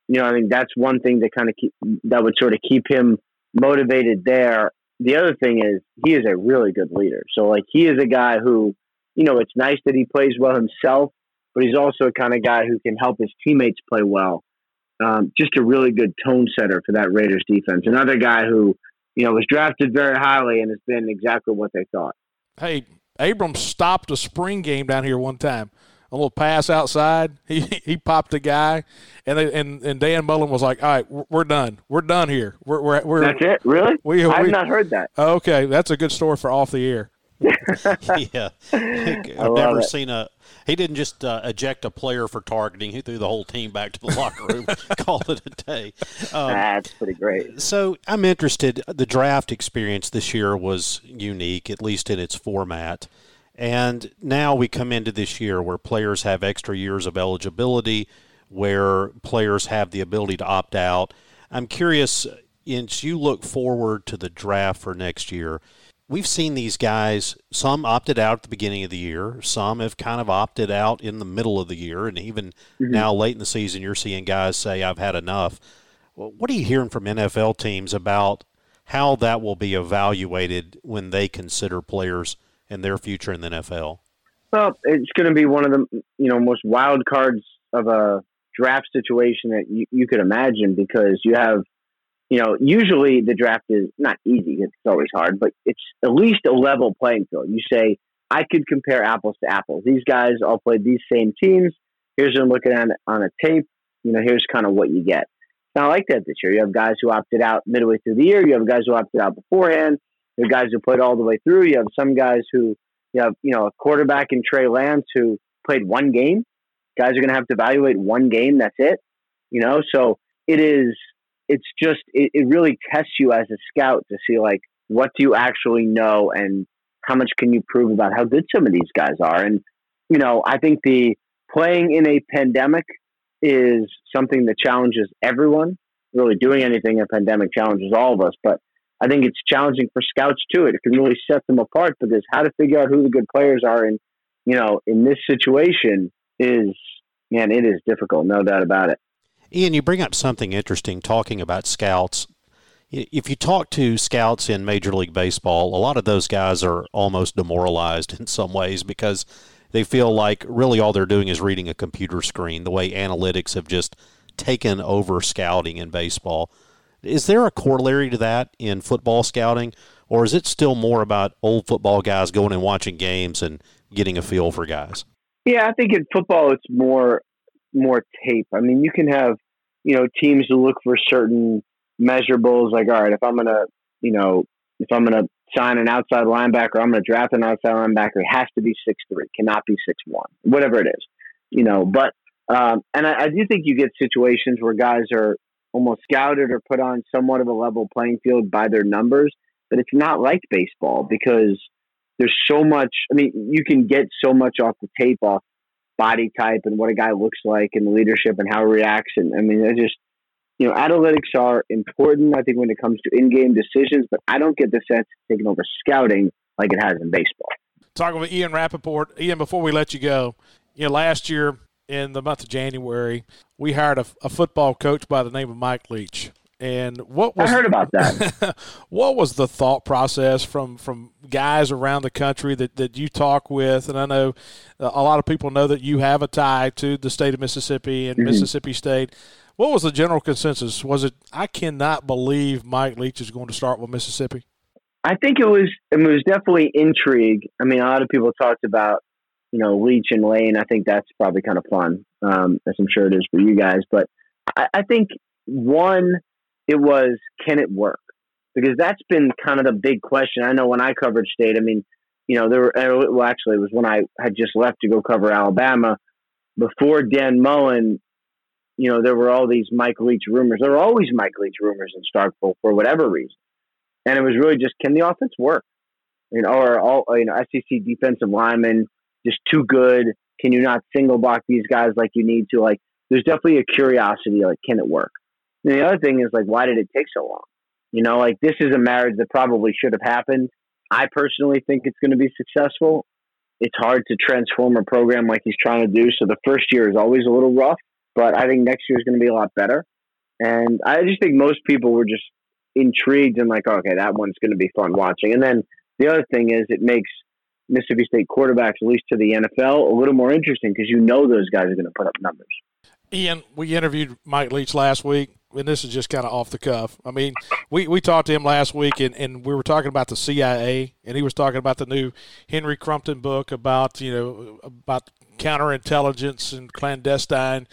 You know, I think that's one thing that kind of keep that would sort of keep him motivated there. The other thing is he is a really good leader. So like he is a guy who, you know, it's nice that he plays well himself, but he's also a kind of guy who can help his teammates play well. Um, just a really good tone setter for that Raiders defense. Another guy who, you know, was drafted very highly and has been exactly what they thought. Hey, Abrams stopped a spring game down here one time. A little pass outside, <laughs> he he popped a guy, and they, and and Dan Mullen was like, "All right, we're done. We're done here. We're we're, we're that's it. Really? We, I've we, not heard that. Okay, that's a good story for off the air. <laughs> yeah, I've never it. seen a. He didn't just uh, eject a player for targeting. He threw the whole team back to the locker room, <laughs> called it a day. Um, That's pretty great. So I'm interested. The draft experience this year was unique, at least in its format. And now we come into this year where players have extra years of eligibility, where players have the ability to opt out. I'm curious, as you look forward to the draft for next year, we've seen these guys, some opted out at the beginning of the year, some have kind of opted out in the middle of the year, and even mm-hmm. now late in the season, you're seeing guys say, I've had enough. What are you hearing from NFL teams about how that will be evaluated when they consider players and their future in the NFL? Well, it's going to be one of the you know most wild cards of a draft situation that you, you could imagine because you have you know, usually the draft is not easy. It's always hard, but it's at least a level playing field. You say, I could compare apples to apples. These guys all played these same teams. Here's what I'm looking at on a tape. You know, here's kind of what you get. It's not like that this year. You have guys who opted out midway through the year. You have guys who opted out beforehand. You have guys who played all the way through. You have some guys who, you have, you know, a quarterback in Trey Lance who played one game. Guys are going to have to evaluate one game. That's it. You know, so it is it's just it, it really tests you as a scout to see like what do you actually know and how much can you prove about how good some of these guys are and you know i think the playing in a pandemic is something that challenges everyone really doing anything in a pandemic challenges all of us but i think it's challenging for scouts too it can really set them apart because how to figure out who the good players are in you know in this situation is man it is difficult no doubt about it Ian, you bring up something interesting talking about scouts. If you talk to scouts in Major League Baseball, a lot of those guys are almost demoralized in some ways because they feel like really all they're doing is reading a computer screen, the way analytics have just taken over scouting in baseball. Is there a corollary to that in football scouting, or is it still more about old football guys going and watching games and getting a feel for guys? Yeah, I think in football it's more more tape. I mean, you can have, you know, teams to look for certain measurables. Like, all right, if I'm gonna, you know, if I'm gonna sign an outside linebacker, I'm gonna draft an outside linebacker. It has to be six three, cannot be six one, whatever it is, you know. But um, and I, I do think you get situations where guys are almost scouted or put on somewhat of a level playing field by their numbers, but it's not like baseball because there's so much. I mean, you can get so much off the tape off body type and what a guy looks like and leadership and how he reacts. And I mean, it's just, you know, analytics are important, I think, when it comes to in game decisions, but I don't get the sense taking over scouting like it has in baseball. Talking with Ian Rapoport. Ian, before we let you go, you know, last year in the month of January, we hired a, a football coach by the name of Mike Leach. And what was I heard about that? <laughs> what was the thought process from from guys around the country that, that you talk with? And I know a lot of people know that you have a tie to the state of Mississippi and mm-hmm. Mississippi State. What was the general consensus? Was it I cannot believe Mike Leach is going to start with Mississippi? I think it was it was definitely intrigue. I mean, a lot of people talked about you know Leach and Lane. I think that's probably kind of fun, um, as I'm sure it is for you guys. But I, I think one it was can it work? Because that's been kind of the big question. I know when I covered state, I mean, you know, there were, uh, well, actually, it was when I had just left to go cover Alabama. Before Dan Mullen, you know, there were all these Mike Leach rumors. There were always Mike Leach rumors in Starkville for whatever reason. And it was really just, can the offense work? You know, or all, you know, SEC defensive linemen just too good. Can you not single block these guys like you need to? Like, there's definitely a curiosity, like, can it work? And the other thing is, like, why did it take so long? You know, like, this is a marriage that probably should have happened. I personally think it's going to be successful. It's hard to transform a program like he's trying to do. So the first year is always a little rough, but I think next year is going to be a lot better. And I just think most people were just intrigued and like, okay, that one's going to be fun watching. And then the other thing is, it makes Mississippi State quarterbacks, at least to the NFL, a little more interesting because you know those guys are going to put up numbers. Ian, we interviewed Mike Leach last week, and this is just kind of off the cuff. I mean, we, we talked to him last week, and, and we were talking about the CIA, and he was talking about the new Henry Crumpton book about you know about counterintelligence and clandestine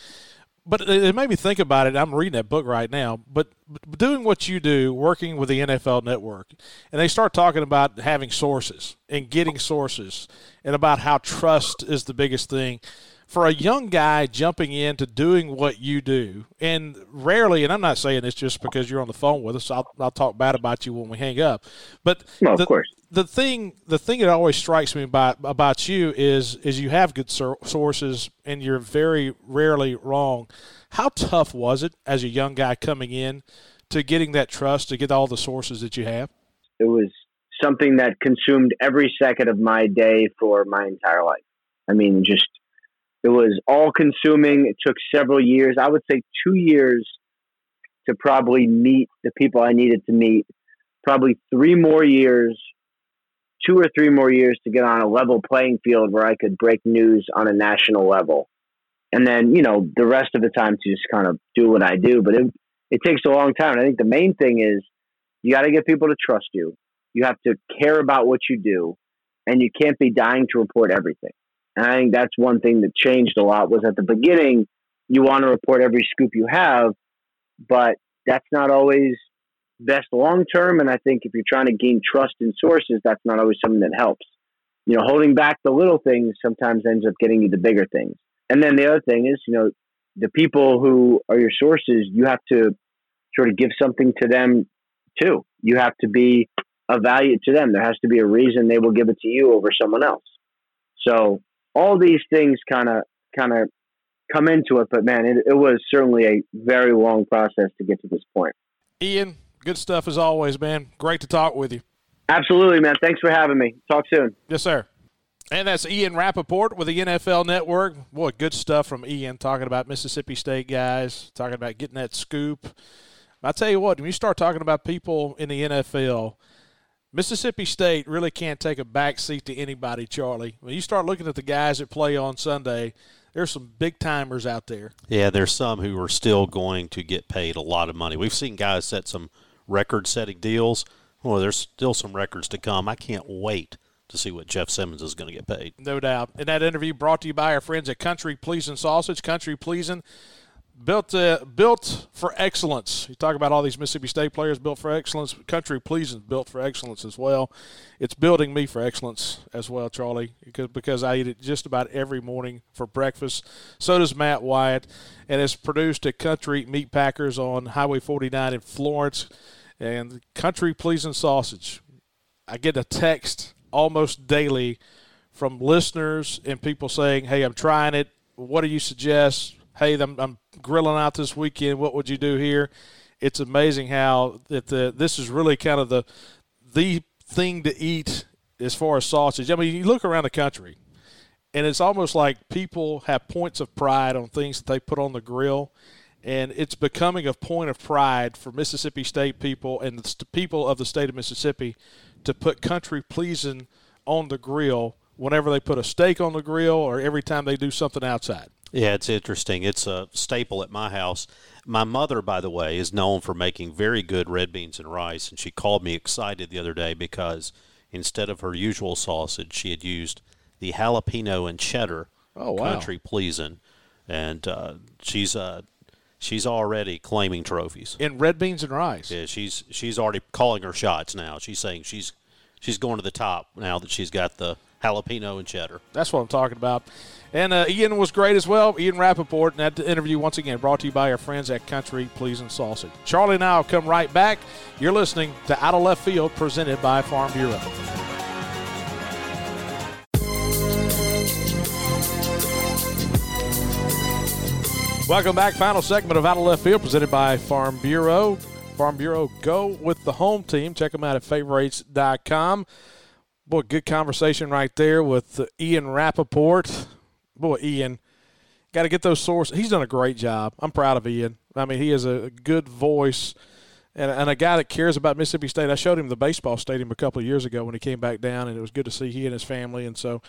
but it made me think about it. I'm reading that book right now. But doing what you do, working with the NFL Network, and they start talking about having sources and getting sources, and about how trust is the biggest thing for a young guy jumping into doing what you do, and rarely, and I'm not saying this just because you're on the phone with us. I'll, I'll talk bad about you when we hang up. But no, the, of course. The thing, the thing that always strikes me about about you is is you have good sources, and you're very rarely wrong. How tough was it as a young guy coming in to getting that trust to get all the sources that you have? It was something that consumed every second of my day for my entire life. I mean, just it was all consuming. It took several years. I would say two years to probably meet the people I needed to meet. Probably three more years, two or three more years to get on a level playing field where I could break news on a national level. And then, you know, the rest of the time to just kind of do what I do. But it, it takes a long time. And I think the main thing is you got to get people to trust you. You have to care about what you do, and you can't be dying to report everything. And I think that's one thing that changed a lot was at the beginning, you want to report every scoop you have, but that's not always best long term. And I think if you're trying to gain trust in sources, that's not always something that helps. You know, holding back the little things sometimes ends up getting you the bigger things. And then the other thing is, you know, the people who are your sources, you have to sort of give something to them too. You have to be a value to them. There has to be a reason they will give it to you over someone else. So all these things kind of kind of come into it. But man, it, it was certainly a very long process to get to this point. Ian, good stuff as always, man. Great to talk with you. Absolutely, man. Thanks for having me. Talk soon. Yes, sir. And that's Ian Rapoport with the NFL Network. Boy, good stuff from Ian talking about Mississippi State guys, talking about getting that scoop. I tell you what, when you start talking about people in the NFL – Mississippi State really can't take a back seat to anybody, Charlie. When you start looking at the guys that play on Sunday, there's some big timers out there. Yeah, there's some who are still going to get paid a lot of money. We've seen guys set some record setting deals. Well, there's still some records to come. I can't wait to see what Jeff Simmons is going to get paid. No doubt. In that interview brought to you by our friends at Country Pleasing Sausage. Country Pleasing built uh, built for excellence. You talk about all these Mississippi State players built for excellence. Country Pleasing built for excellence as well. It's building me for excellence as well, Charlie, because because I eat it just about every morning for breakfast. So does Matt Wyatt, and it's produced at Country Meat Packers on Highway 49 in Florence, and Country Pleasing Sausage. I get a text almost daily from listeners and people saying, "Hey, I'm trying it. What do you suggest?" Hey, I'm, I'm grilling out this weekend. What would you do here? It's amazing how that the this is really kind of the the thing to eat as far as sausage. I mean, you look around the country, and it's almost like people have points of pride on things that they put on the grill, and it's becoming a point of pride for Mississippi State people and the people of the state of Mississippi to put country pleasing on the grill whenever they put a steak on the grill or every time they do something outside. Yeah, it's interesting. It's a staple at my house. My mother, by the way, is known for making very good red beans and rice, and she called me excited the other day because instead of her usual sausage, she had used the jalapeno and cheddar oh, wow. country pleasing, and uh, she's uh, she's already claiming trophies in red beans and rice. Yeah, she's she's already calling her shots now. She's saying she's she's going to the top now that she's got the jalapeno and cheddar. That's what I'm talking about. And uh, Ian was great as well. Ian Rapoport. And that interview, once again, brought to you by our friends at Country Pleasing Sausage. Charlie and I will come right back. You're listening to Out of Left Field, presented by Farm Bureau. Welcome back. Final segment of Out of Left Field, presented by Farm Bureau. Farm Bureau, go with the home team. Check them out at favorites.com. Boy, good conversation right there with Ian Rapoport. Boy, Ian, got to get those sources. He's done a great job. I'm proud of Ian. I mean, he is a good voice and, and a guy that cares about Mississippi State. I showed him the baseball stadium a couple of years ago when he came back down, and it was good to see he and his family. And so,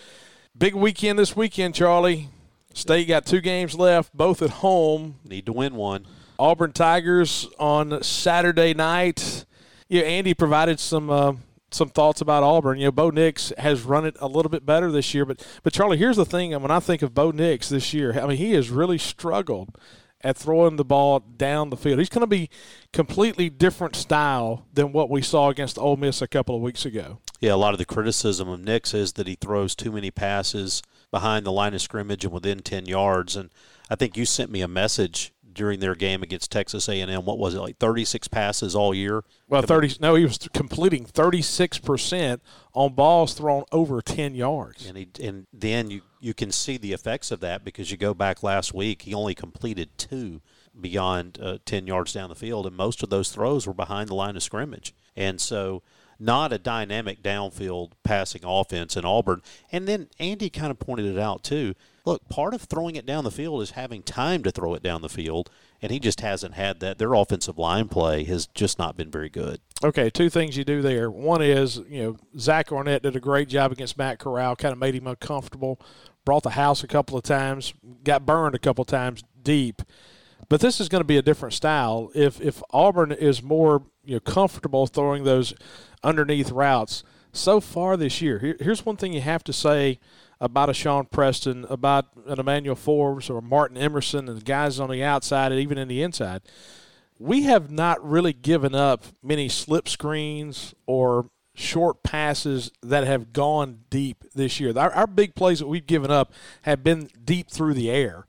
big weekend this weekend, Charlie. State got two games left, both at home. Need to win one. Auburn Tigers on Saturday night. Yeah, Andy provided some uh, some thoughts about Auburn. You know, Bo Nix has run it a little bit better this year, but but Charlie, here's the thing. When I think of Bo Nix this year, I mean, he has really struggled at throwing the ball down the field. He's going to be completely different style than what we saw against Ole Miss a couple of weeks ago. Yeah, a lot of the criticism of Nix is that he throws too many passes behind the line of scrimmage and within 10 yards. And I think you sent me a message during their game against Texas A&M. What was it like 36 passes all year? Well, 30 no, he was completing 36% on balls thrown over 10 yards. And he, and then you you can see the effects of that because you go back last week, he only completed two beyond uh, 10 yards down the field and most of those throws were behind the line of scrimmage. And so not a dynamic downfield passing offense in Auburn. And then Andy kind of pointed it out too. Look, part of throwing it down the field is having time to throw it down the field, and he just hasn't had that. Their offensive line play has just not been very good. Okay, two things you do there. One is, you know, Zach Arnett did a great job against Matt Corral, kind of made him uncomfortable, brought the house a couple of times, got burned a couple of times deep. But this is going to be a different style. If if Auburn is more you know comfortable throwing those underneath routes, so far this year, here, here's one thing you have to say about a Sean Preston, about an Emmanuel Forbes or Martin Emerson and the guys on the outside and even in the inside. We have not really given up many slip screens or short passes that have gone deep this year. Our, our big plays that we've given up have been deep through the air.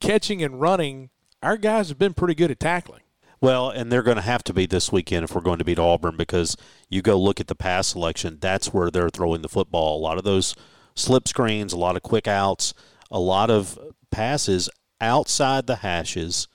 Catching and running, our guys have been pretty good at tackling. Well, and they're going to have to be this weekend if we're going to beat Auburn because you go look at the pass selection. That's where they're throwing the football. A lot of those slip screens, a lot of quick outs, a lot of passes outside the hashes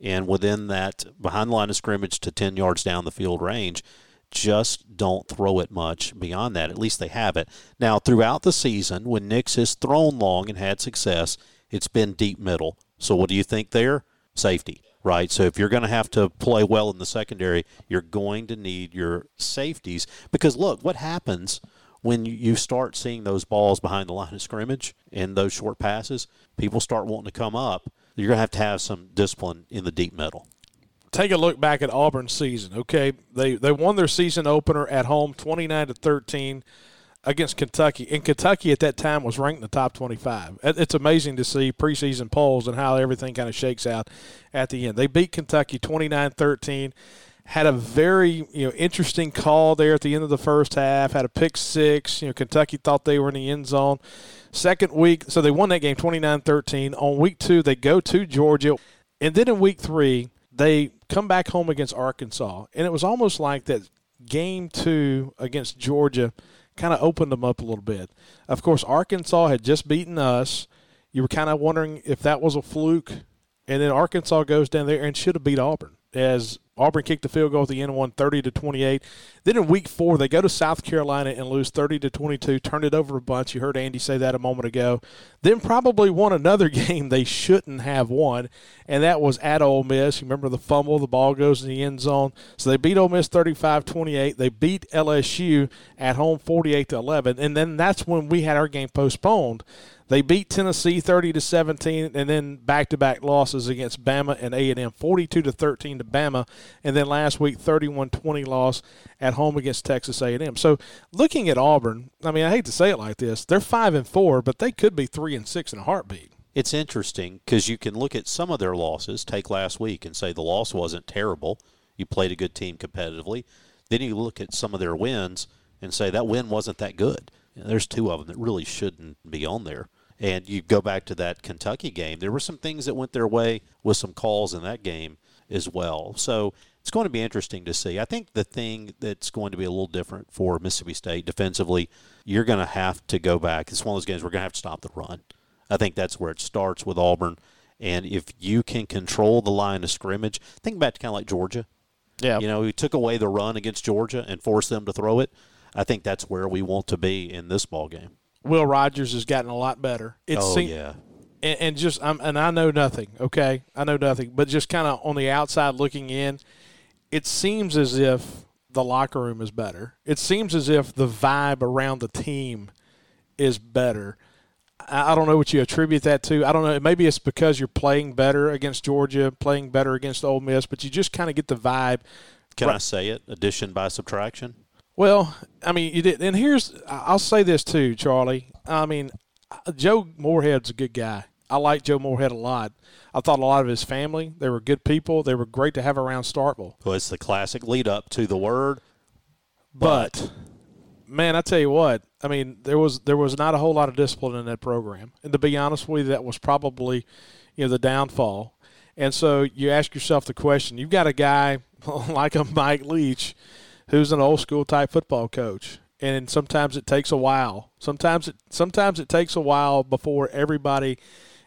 and within that behind the line of scrimmage to 10 yards down the field range. Just don't throw it much beyond that. At least they have it. Now, throughout the season, when Nix has thrown long and had success, it's been deep middle. So, what do you think there? Safety, right? So, if you're going to have to play well in the secondary, you're going to need your safeties. Because, look, what happens when you start seeing those balls behind the line of scrimmage and those short passes, people start wanting to come up. You're going to have to have some discipline in the deep middle. Take a look back at Auburn's season. Okay, they they won their season opener at home, twenty nine to thirteen, against Kentucky. And Kentucky at that time was ranked in the top twenty five. It's amazing to see preseason polls and how everything kind of shakes out at the end. They beat Kentucky 29-13 had a very you know interesting call there at the end of the first half. Had a pick six. You know, Kentucky thought they were in the end zone. Second week, so they won that game 29-13. On week two, they go to Georgia, and then in week three, they come back home against Arkansas, and it was almost like that game two against Georgia kind of opened them up a little bit. Of course, Arkansas had just beaten us. You were kind of wondering if that was a fluke, and then Arkansas goes down there and should have beat Auburn as Auburn kicked the field goal at the end, won 30 to 28. Then in week four, they go to South Carolina and lose 30 to 22, turned it over a bunch. You heard Andy say that a moment ago. Then probably won another <laughs> game they shouldn't have won, and that was at Ole Miss. You remember the fumble, the ball goes in the end zone. So they beat Ole Miss 35 28. They beat LSU at home 48 to 11, and then that's when we had our game postponed. They beat Tennessee 30 to 17 and then back-to-back losses against Bama and A&M 42 to 13 to Bama and then last week 31-20 loss at home against Texas A&M. So looking at Auburn, I mean I hate to say it like this, they're 5 and 4, but they could be 3 and 6 in a heartbeat. It's interesting because you can look at some of their losses, take last week and say the loss wasn't terrible. You played a good team competitively. Then you look at some of their wins and say that win wasn't that good. You know, there's two of them that really shouldn't be on there. And you go back to that Kentucky game, there were some things that went their way with some calls in that game as well. So it's going to be interesting to see. I think the thing that's going to be a little different for Mississippi State defensively, you're going to have to go back. It's one of those games we're going to have to stop the run. I think that's where it starts with Auburn. And if you can control the line of scrimmage, think back to kind of like Georgia. Yeah. You know, we took away the run against Georgia and forced them to throw it. I think that's where we want to be in this ball game. Will Rogers has gotten a lot better. It oh seem- yeah, and, and just I'm, and I know nothing. Okay, I know nothing, but just kind of on the outside looking in, it seems as if the locker room is better. It seems as if the vibe around the team is better. I I don't know what you attribute that to. I don't know. Maybe it's because you're playing better against Georgia, playing better against Ole Miss, but you just kind of get the vibe. can I say it? Addition by subtraction. Well, I mean, you did, and here's I'll say this too, Charlie. I mean, Joe Moorhead's a good guy. I like Joe Moorhead a lot. I thought a lot of his family. They were good people. They were great to have around Starkville. Well, it's the classic lead up to the word. But man, I tell you what, I mean, there was there was not a whole lot of discipline in that program. And to be honest with you, that was probably, you know, the downfall. And so you ask yourself the question, you've got a guy <laughs> like a Mike Leach who's an old school type football coach. And sometimes it takes a while. Sometimes it sometimes it takes a while before everybody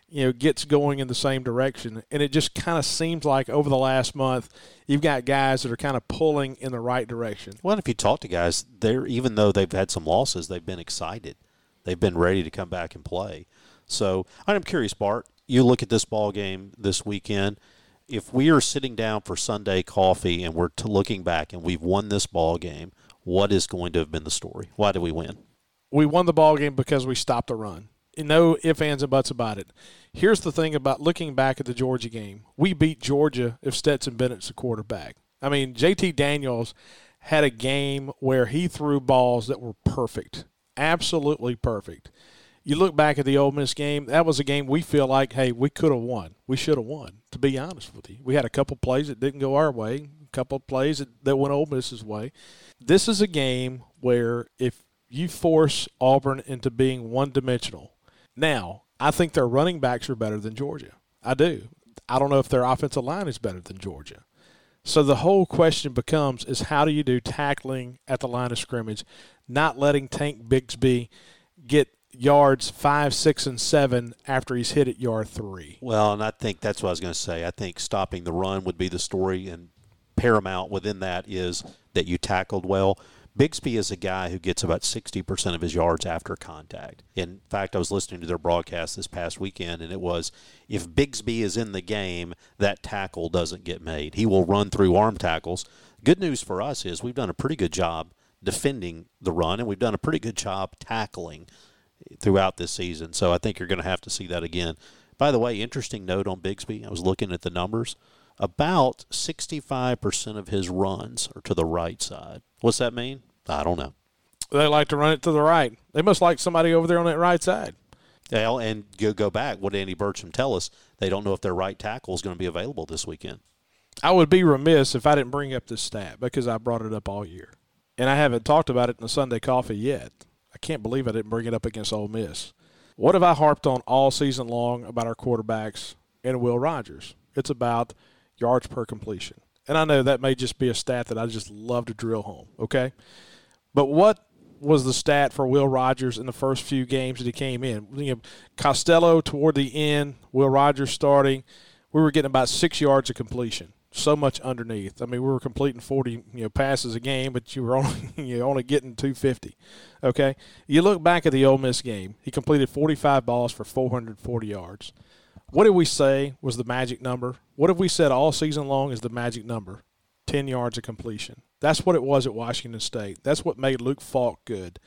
you know gets going in the same direction and it just kind of seems like over the last month you've got guys that are kind of pulling in the right direction Well, if you talk to guys, they're even though they've had some losses, they've been excited. They've been ready to come back and play. So I'm curious, Bart. You look at this ball game this weekend. If we are sitting down for Sunday coffee and we're looking back and we've won this ball game, what is going to have been the story? Why did we win? we won the ball game because we stopped the run. No ifs, ands, and buts about it. Here's the thing about looking back at the Georgia game. We beat Georgia if Stetson Bennett's the quarterback. I mean, JT Daniels had a game where he threw balls that were perfect, absolutely perfect. You look back at the Ole Miss game, that was a game we feel like, hey, we could have won. We should have won, to be honest with you. We had a couple plays that didn't go our way, a couple plays that, that went Ole Miss's way. This is a game where if you force Auburn into being one dimensional. Now, I think their running backs are better than Georgia. I do. I don't know if their offensive line is better than Georgia. So the whole question becomes is how do you do tackling at the line of scrimmage, not letting Tank Bixby get yards five, six, and seven after he's hit at yard three. Well, and I think that's what I was going to say. I think stopping the run would be the story, and paramount within that is that you tackled well. Bixby is a guy who gets about 60% of his yards after contact. In fact, I was listening to their broadcast this past weekend, and it was if Bixby is in the game, that tackle doesn't get made. He will run through arm tackles. Good news for us is we've done a pretty good job defending the run, and we've done a pretty good job tackling throughout this season. So I think you're going to have to see that again. By the way, interesting note on Bixby. I was looking at the numbers. About 65% of his runs are to the right side. What's that mean? I don't know. They like to run it to the right. They must like somebody over there on that right side. Well, and go go back. What did Andy Burcham tell us? They don't know if their right tackle is going to be available this weekend. I would be remiss if I didn't bring up this stat because I brought it up all year. And I haven't talked about it in the Sunday coffee yet. I can't believe I didn't bring it up against Ole Miss. What have I harped on all season long about our quarterbacks and Will Rogers? It's about yards per completion. And I know that may just be a stat that I just love to drill home, okay? But what was the stat for Will Rogers in the first few games that he came in? You know, Costello toward the end, Will Rogers starting, we were getting about six yards of completion. So much underneath. I mean, we were completing forty you know passes a game, but you were only <laughs> you only getting two fifty. Okay, you look back at the Ole Miss game. He completed forty five balls for four hundred forty yards. What did we say was the magic number? What have we said all season long is the magic number? 10 yards of completion. That's what it was at Washington State. That's what made Luke Falk good.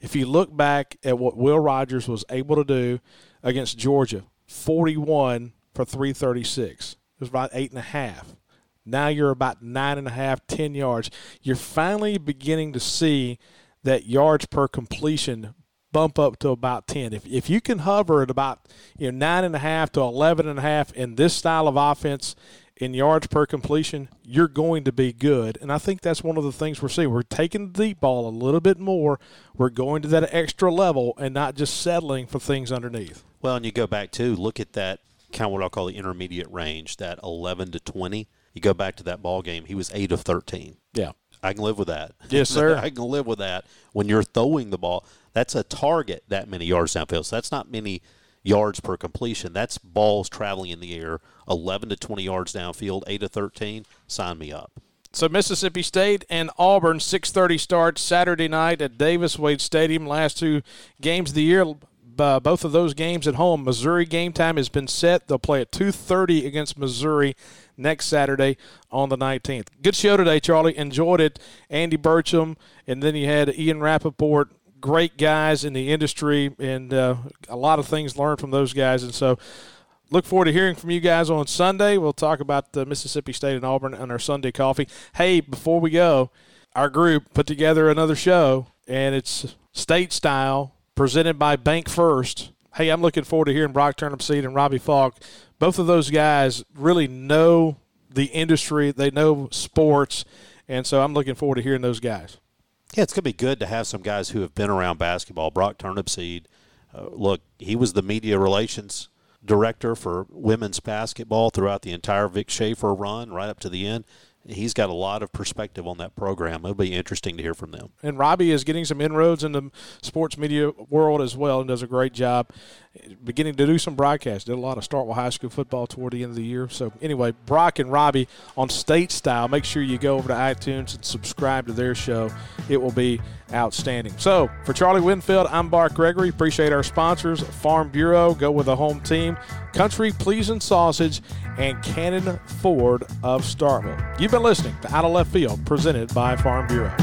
If you look back at what Will Rogers was able to do against Georgia, 41 for 336. It was about eight and a half. Now you're about nine and a half, 10 yards. You're finally beginning to see that yards per completion bump up to about 10. If, if you can hover at about you know nine and a half to 11 and a half in this style of offense, in yards per completion, you're going to be good. And I think that's one of the things we're seeing. We're taking the deep ball a little bit more. We're going to that extra level and not just settling for things underneath. Well, and you go back to look at that kind of what I'll call the intermediate range, that 11 to 20. You go back to that ball game, he was 8 of 13. Yeah. I can live with that. Yes, <laughs> sir. I can live with that. When you're throwing the ball, that's a target that many yards downfield. So that's not many yards per completion. That's balls traveling in the air, 11 to 20 yards downfield, 8 to 13. Sign me up. So Mississippi State and Auburn, 6:30 start Saturday night at Davis Wade Stadium. Last two games of the year, uh, both of those games at home. Missouri game time has been set. They'll play at 2:30 against Missouri next Saturday on the 19th. Good show today, Charlie. Enjoyed it. Andy Burcham, and then you had Ian Rapoport. Great guys in the industry, and uh, a lot of things learned from those guys. And so, look forward to hearing from you guys on Sunday. We'll talk about the Mississippi State and Auburn on our Sunday coffee. Hey, before we go, our group put together another show, and it's state style presented by Bank First. Hey, I'm looking forward to hearing Brock Turnipseed and Robbie Falk. Both of those guys really know the industry, they know sports, and so I'm looking forward to hearing those guys. Yeah, it's going to be good to have some guys who have been around basketball. Brock Turnipseed, uh, look, he was the media relations director for women's basketball throughout the entire Vic Schaefer run, right up to the end he's got a lot of perspective on that program. It'll be interesting to hear from them. And Robbie is getting some inroads in the sports media world as well and does a great job beginning to do some broadcasts. Did a lot of Starkville High School football toward the end of the year. So anyway, Brock and Robbie on State Style. Make sure you go over to iTunes and subscribe to their show. It will be outstanding. So for Charlie Winfield, I'm Bart Gregory. Appreciate our sponsors, Farm Bureau. Go with the home team, Country Pleasing Sausage, and Cannon Ford of Starkville. You've been listening to Out of Left Field, presented by Farm Bureau.